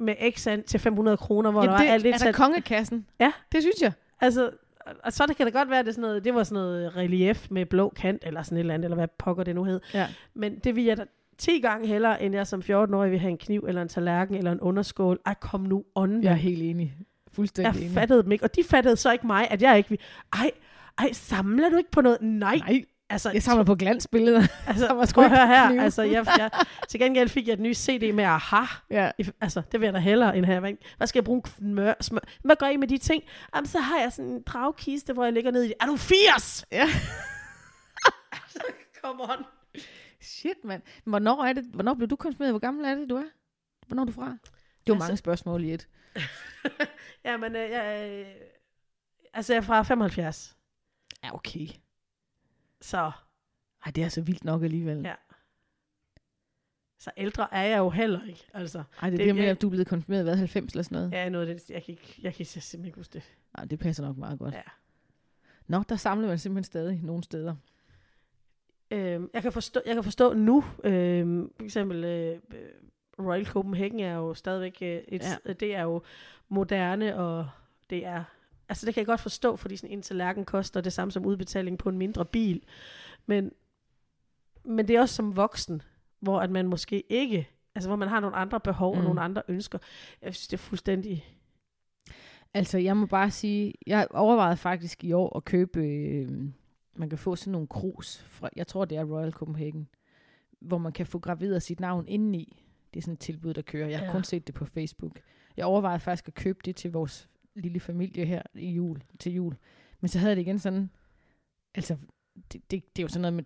med x an til 500 kroner, hvor Jamen, der det, var alt det er der kongekassen? Ja. Det synes jeg. Altså, og så det kan det godt være, at det, sådan noget, det var sådan noget relief med blå kant, eller sådan et eller andet, eller hvad pokker det nu hed. Ja. Men det vil jeg da 10 gange hellere, end jeg som 14-årig vil have en kniv, eller en tallerken, eller en underskål. Ej, kom nu on. Jeg er helt enig. Fuldstændig jeg enig. fattede dem ikke, og de fattede så ikke mig, at jeg ikke vil. Ej, ej, samler du ikke på noget? Nej. Nej, Altså, jeg samler på glansbilleder. altså, *laughs* sgu prøv at høre her. knive. Altså, jeg, jeg, til gengæld fik jeg et nyt CD med aha. ja. Altså, det vil jeg da hellere end her. Hvad skal jeg bruge smør, smør? Hvad gør I med de ting? Jamen, så har jeg sådan en dragkiste, hvor jeg ligger ned i. Er du 80? ja. Come on. Shit, mand. Hvornår, er det, hvornår blev du konfirmeret? Hvor gammel er det, du er? Hvornår er du fra? Det var Altså- mange spørgsmål i et. *laughs* Jamen, øh, jeg, øh, altså, jeg er fra 75. Ja, okay. Så, Ej, det er så vildt nok alligevel. Ja. så ældre er jeg jo heller ikke. Altså, Ej, det er Det- det, med, jeg- at du er blevet konfirmeret, hvad, 90 eller sådan noget? er noget af det, jeg kan, ikke, jeg kan simpelthen ikke huske det. Nej, det passer nok meget godt. Ja. Nå, der samler man simpelthen stadig nogle steder. Øhm, jeg, kan forstå, jeg kan forstå nu, øhm, for eksempel øh, øh, Royal Copenhagen er jo stadigvæk øh, et, Ja. ja. det er jo moderne, og det er, altså det kan jeg godt forstå, fordi sådan en tallerken koster det samme som udbetaling på en mindre bil. Men, men det er også som voksen, hvor at man måske ikke, altså hvor man har nogle andre behov mm. og nogle andre ønsker. Jeg synes, det er fuldstændig, Altså, jeg må bare sige, jeg overvejede faktisk i år at købe, øh, man kan få sådan nogle krus, fra, jeg tror det er Royal Copenhagen, hvor man kan få graveret sit navn indeni. Det er sådan et tilbud, der kører. Jeg har ja. kun set det på Facebook. Jeg overvejede faktisk at købe det til vores lille familie her i jul, til jul. Men så havde det igen sådan, altså, det, det, det er jo sådan noget med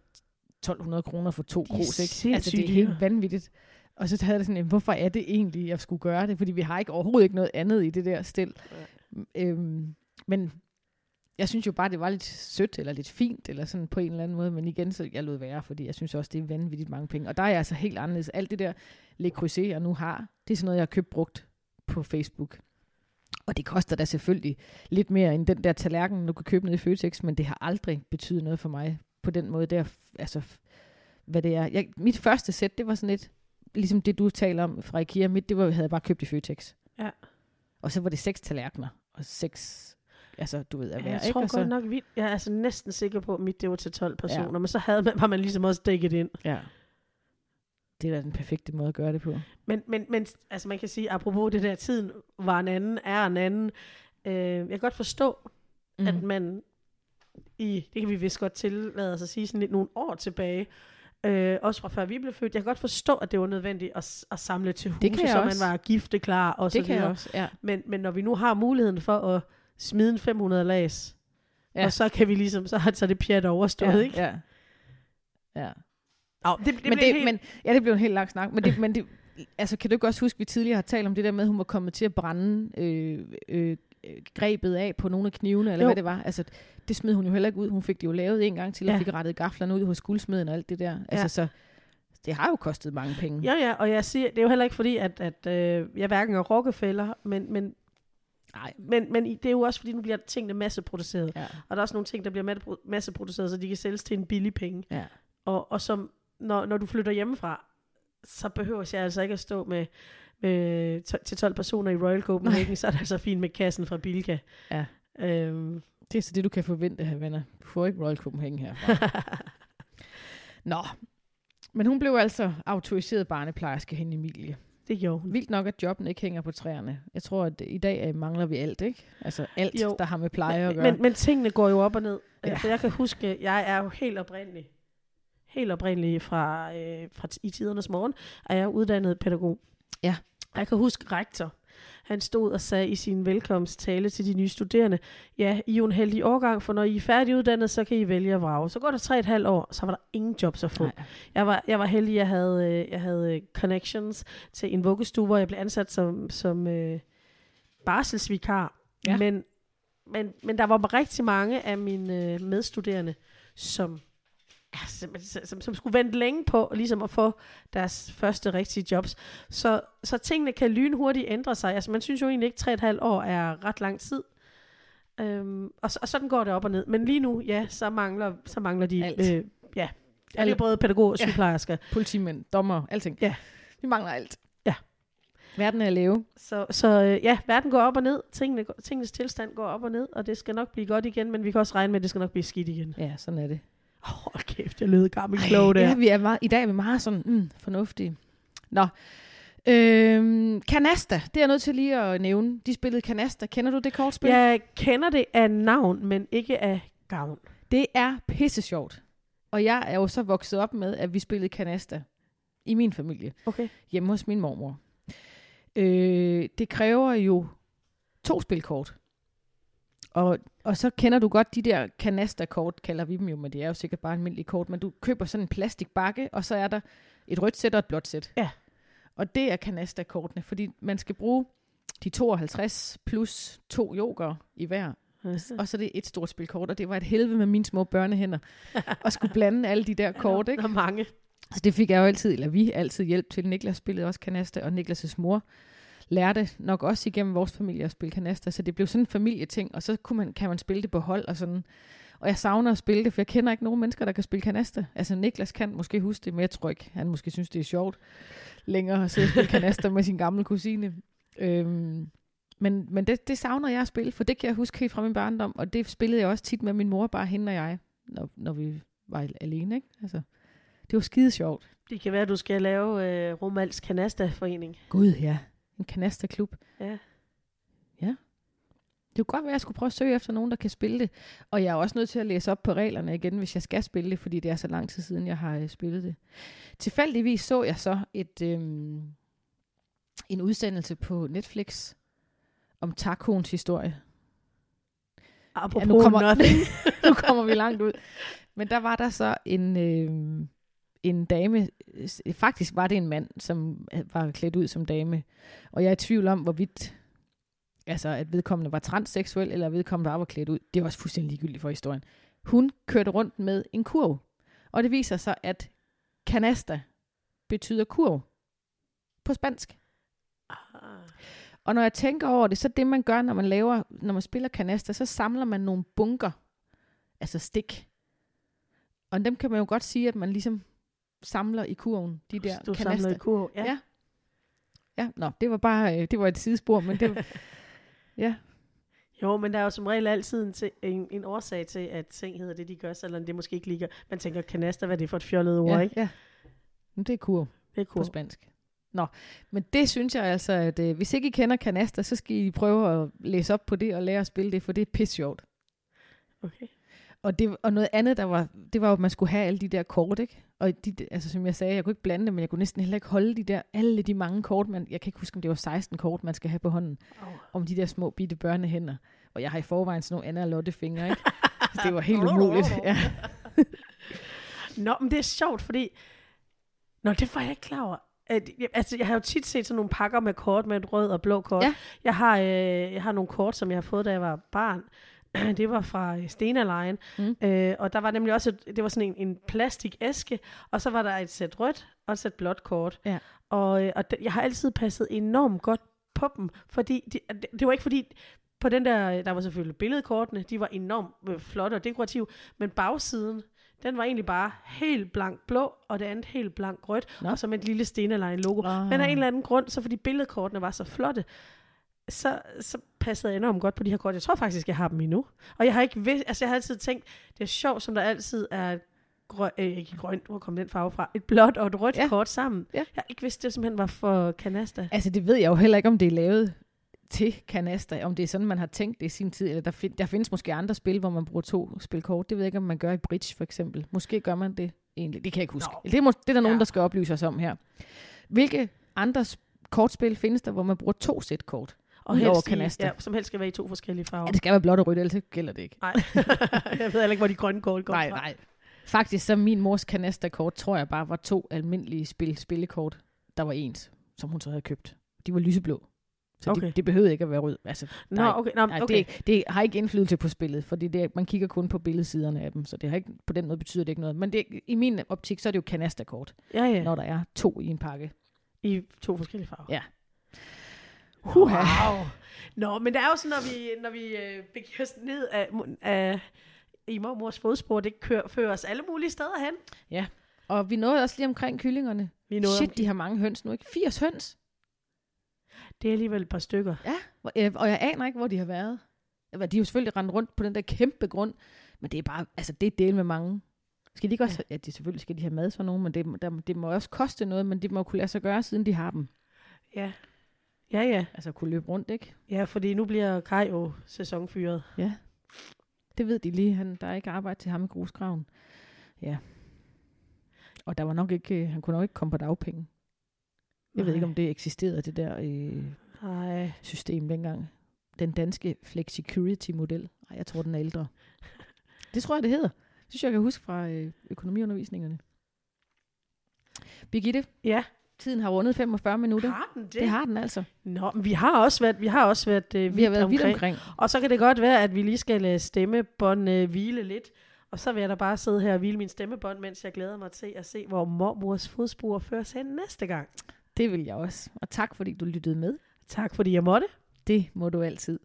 1200 kroner for to krus, ikke? Altså, det er helt vanvittigt. Og så havde det sådan, hvorfor er det egentlig, jeg skulle gøre det? Fordi vi har ikke overhovedet ikke noget andet i det der stil. Øhm, men jeg synes jo bare, det var lidt sødt, eller lidt fint, eller sådan på en eller anden måde. Men igen, så jeg lod være, fordi jeg synes også, det er vanvittigt mange penge. Og der er jeg altså helt anderledes. Alt det der Le Creuset, jeg nu har, det er sådan noget, jeg har købt brugt på Facebook. Og det koster da selvfølgelig lidt mere end den der tallerken, du kan købe nede i Føtex, men det har aldrig betydet noget for mig på den måde der, altså hvad det er. Jeg, mit første sæt, det var sådan lidt, ligesom det du taler om fra IKEA, mit, det var, havde jeg bare købt i Føtex. Ja. Og så var det seks tallerkener, og seks, altså du ved, at Ja, være, jeg ikke? tror Og så, godt nok, vi, jeg er altså næsten sikker på, at mit det var til 12 personer, Ja. men så havde man, var man ligesom også dækket ind. Ja. Det er da den perfekte måde at gøre det på. Men, men, men altså man kan sige, apropos det der, tiden var en anden, er en anden. Øh, jeg kan godt forstå, mm. at man i, det kan vi vist godt tillade os at sige, sådan lidt nogle år tilbage, øh, også fra før vi blev født, jeg kan godt forstå, at det var nødvendigt at, at samle til huse, jeg så man også. var gifteklar og så det kan jeg videre. også, ja. Men, men når vi nu har muligheden for at smide en 500 lags, ja. Og så kan vi ligesom, så har så det pjat overstået, ja, ikke? Ja. ja. Oh, det, det men, det, helt, men, ja, det blev en helt lang snak. Men det, men det, altså, kan du ikke også huske, at vi tidligere har talt om det der med, at hun var kommet til at brænde øh, øh, grebet af på nogle af knivene, eller Jo. hvad det var? Altså, det smed hun jo heller ikke ud. Hun fik det jo lavet en gang til, og Ja. fik rettet gaflerne ud hos guldsmeden og alt det der. Altså, Ja. så det har jo kostet mange penge. Ja, ja, og jeg siger, det er jo heller ikke fordi, at, at øh, jeg hverken er Rockefeller, men, men, Nej. men, men det er jo også fordi, nu bliver tingene masseproduceret. Ja. Og der er også nogle ting, der bliver masse- masseproduceret, så de kan sælges til en billig penge. Ja. Og, og som, når, når du flytter hjemmefra, så behøver jeg altså ikke at stå med, med to, til 12 personer i Royal Copenhagen, *laughs* så er det altså fint med kassen fra Bilka. Ja. Øhm, Det er så det, du kan forvente her, venner. Du får ikke Royal Copenhagen herfra. *laughs* Nå. Men hun blev altså autoriseret barneplejerske hen Emilie. det gjorde hun. Vildt nok, at jobben ikke hænger på træerne. Jeg tror, at i dag øh, mangler vi alt, ikke? Altså alt, Jo. der har med pleje at gøre. Men, men tingene går jo op og ned. Ja. Ja. For jeg kan huske, jeg er jo helt oprindelig, helt oprindelig fra, øh, fra i tidernes morgen, er jeg uddannet pædagog. Ja. Og Jeg kan huske rektor. Han stod og sagde i sin velkomsttale til de nye studerende, ja, I er en heldig årgang, for når I er færdiguddannet, så kan I vælge at vrage. Så går der tre og et halvt år, så var der ingen jobs at få. Nej. Jeg var, jeg var heldig, jeg havde, øh, jeg havde øh, connections til en vuggestue, hvor jeg blev ansat som, som øh, barselsvikar. Ja. Men, men, men der var rigtig mange af mine øh, medstuderende, som, som, som, som skulle vente længe på ligesom at få deres første rigtige jobs. Så, så tingene kan lynhurtigt ændre sig. Altså man synes jo egentlig ikke, at 3,5 år er ret lang tid. Øhm, og, og sådan går det op og ned. Men lige nu, ja, så mangler, så mangler de... Alt. Øh, ja, alle både pædagoger og Ja. sygeplejersker. Politimænd, dommer, alting. Ja. Vi mangler alt. Ja. Verden er leve. Så, så øh, ja, verden går op og ned. Tingene, tingenes tilstand går op og ned, og det skal nok blive godt igen, men vi kan også regne med, at det skal nok blive skidt igen. Ja, sådan er det. *laughs* Hold kæft, jeg lød gammel klog der. Ja, vi er meget, i dag er vi meget sådan mm, fornuftige. Nå. Øhm, Canasta, det er jeg nødt til lige at nævne. De spillede Canasta. Kender du det kortspil? Jeg kender det af navn, men ikke af gavn. Det er pisse sjovt. Og jeg er jo så vokset op med, at vi spillede Canasta i min familie, Okay. hjemme hos min mormor. Øh, det kræver jo to spilkort. Og, og så kender du godt de der kanasterkort, kalder vi dem jo, men det er jo sikkert bare almindelige kort. Men du køber sådan en plastikbakke, og så er der et rødt sæt og et blåt sæt. Ja. Og det er kanasterkortene, fordi man skal bruge de 52 plus to joker i hver. Og så er det et stort spilkort, og det var et helvede med mine små børnehænder. *laughs* at skulle blande alle de der kort, ikke? Der er mange. Så det fik jeg jo altid, eller vi altid hjælp til. Niklas spillede også kanasta, og Niklas' mor lærte nok også igennem vores familie at spille kanasta, så det blev sådan en familieting, og så kunne man, kan man spille det på hold og sådan. Og jeg savner at spille det, for jeg kender ikke nogen mennesker, der kan spille kanasta. Altså Niklas kan måske huske det, men jeg tror ikke, han måske synes, det er sjovt længere at sidde og spille kanasta med sin gamle kusine. Øhm, men men det, det savner jeg at spille, for det kan jeg huske helt fra min barndom, og det spillede jeg også tit med min mor, bare hende og jeg, når, når vi var alene. Ikke? Altså, det var skide sjovt. Det kan være, at du skal lave øh, Romals Kanasta-forening. Gud, ja. En kanasterklub. Ja. Det kunne godt være, at jeg skulle prøve at søge efter nogen, der kan spille det. Og jeg er også nødt til at læse op på reglerne igen, hvis jeg skal spille det, fordi det er så lang tid siden, jeg har øh, spillet det. Tilfældigvis så jeg så et, øhm, en udsendelse på Netflix om tacoens historie. Apropos Ja, nu kommer- *laughs* nu kommer vi langt ud. Men der var der så en, øh, en dame, faktisk var det en mand, som var klædt ud som dame. Og jeg er i tvivl om, hvorvidt altså, at vedkommende var transseksuel, eller vedkommende bare var klædt ud. Det er også fuldstændig ligegyldigt for historien. Hun kørte rundt med en kurv. Og det viser sig, at canasta betyder kurv på spansk. Ah. Og når jeg tænker over det, så det man gør, når man laver, når man spiller kanasta, så samler man nogle bunker, altså stik. Og dem kan man jo godt sige, at man ligesom samler i kurven, de der du kanasta. samlede kurv. Ja. Ja. Ja, nå, det var bare, øh, det var et sidespor, men det var, *laughs* ja, Jo, men der er jo som regel altid en, en, en årsag til, at ting hedder det, de gør, selvom det måske ikke ligger. Man tænker, kanaster, hvad er det for et fjollet ord, ja, ikke? ja. Men det er kurv Det er på kurv. spansk. Nå, men det synes jeg altså, at øh, hvis ikke I kender kanasta, så skal I prøve at læse op på det og lære at spille det, for det er pisse sjovt. Okay. Og, det, og noget andet, der var, det var jo, at man skulle have alle de der kort, ikke? Og de, altså, som jeg sagde, jeg kunne ikke blande dem, men jeg kunne næsten heller ikke holde de der, alle de mange kort, man, jeg kan ikke huske, om det var 16 kort, man skal have på hånden, Oh. om de der små bitte børnehænder. Og jeg har i forvejen sådan nogle Anna og Lotte fingre, ikke? *laughs* Så det var helt umuligt. Ja. *laughs* Nå, men det er sjovt, fordi... Nå, det var jeg ikke klar over. At, altså, jeg har jo tit set sådan nogle pakker med kort med et rød og blå kort. Ja. Jeg, har, øh, jeg har nogle kort, som jeg har fået, da jeg var barn. *clears throat* Det var fra øh, Stena Line. Mm. Øh, og der var nemlig også, et, det var sådan en, en plastikæske, og så var der et sæt rødt og et sæt blåt kort. Ja. Og, øh, og det, jeg har altid passet enormt godt på dem, fordi de, det, det var ikke fordi, på den der, der var selvfølgelig billedkortene, de var enormt øh, flotte og dekorative, men bagsiden, den var egentlig bare helt blank blå, og det andet helt blank rødt, Nå. og så med et lille Stenaline logo. Ah. Men af en eller anden grund, så fordi billedkortene var så flotte, så, så passede jeg enormt godt på de her kort. Jeg tror faktisk, jeg har dem endnu. Og jeg har ikke vidst, altså jeg har altid tænkt, det er sjovt, som der altid er grøn, øh, ikke grønt, hvor kom den farve fra? Et blåt og et rødt Ja. kort sammen. Ja. Jeg har ikke vidst, det simpelthen var for kanasta. Altså, det ved jeg jo heller ikke, om det er lavet til kanasta, om det er sådan, man har tænkt det i sin tid, eller der, find, der findes måske andre spil, hvor man bruger to spil kort. Det ved jeg ikke, om man gør i bridge, for eksempel. Måske gør man det egentlig. Det kan jeg ikke huske. Nå. Det, er, det er der nogen, Ja. der skal oplyse os om her. Hvilke andre kortspil findes der, hvor man bruger to sæt kort? Og Udover helst i, kanasta. ja, som helst skal være i to forskellige farver. Ja, det skal være blåt og rødt, ellers gælder det ikke. Nej, *laughs* jeg ved heller ikke, hvor de grønne kort går Nej, fra. nej. Faktisk, så min mors kanasterkort, tror jeg bare var to almindelige spil, spillekort, der var ens, som hun så havde købt. De var lyseblå. Så okay. Det, det behøvede ikke at være rød. Altså, Nå, nej, okay. Nå, nej, okay. det, det har ikke indflydelse på spillet, fordi det, man kigger kun på billedsiderne af dem, så det har ikke, på den måde betyder det ikke noget. Men det, i min optik, så er det jo kanasterkort, Ja, ja. når der er to i en pakke. I to forskellige farver. Ja. Huha. Wow. Nå, men det er jo sådan, når vi, når vi øh, begiver os ned af, af i mormors fodspor, det kører, fører os alle mulige steder hen. Og vi nåede også lige omkring kyllingerne. Vi nåede Shit, de har mange høns nu, ikke? 80 høns. Det er alligevel et par stykker. Ja, øh, og jeg aner ikke, hvor de har været. De er jo selvfølgelig rendt rundt på den der kæmpe grund, men det er bare, altså det er del med mange. Skal de ikke også, ja, de, selvfølgelig skal de have mad for nogen, men det, der, det må også koste noget, men det må kunne lade sig gøre, siden de har dem. Ja. Ja, ja. Altså kunne løbe rundt, ikke? Ja, fordi nu bliver Kai jo sæsonfyret. Ja. Det ved de lige. Han, der er ikke arbejde til ham i grusgraven. Ja. Og der var nok ikke, øh, han kunne nok ikke komme på dagpenge. Jeg ved ikke, om det eksisterede, det der øh, Nej. system dengang. Den danske flexicurity-model. Nej, jeg tror, den er ældre. *laughs* Det tror jeg, det hedder. Det synes jeg, jeg kan huske fra øh, økonomiundervisningerne. Birgitte, Ja. Tiden har rundet 45 minutter. Har den det? Det har den altså. Nå, men vi har også været, vi har også været, øh, Vi har været vidt omkring. omkring. Og så kan det godt være, at vi lige skal lade stemmebånd øh, hvile lidt. Og så vil jeg da bare sidde her og hvile min stemmebånd, mens jeg glæder mig til at se, hvor mormors fodspor fører hen næste gang. Det vil jeg også. Og tak, fordi du lyttede med. Tak fordi jeg måtte. Det må du altid.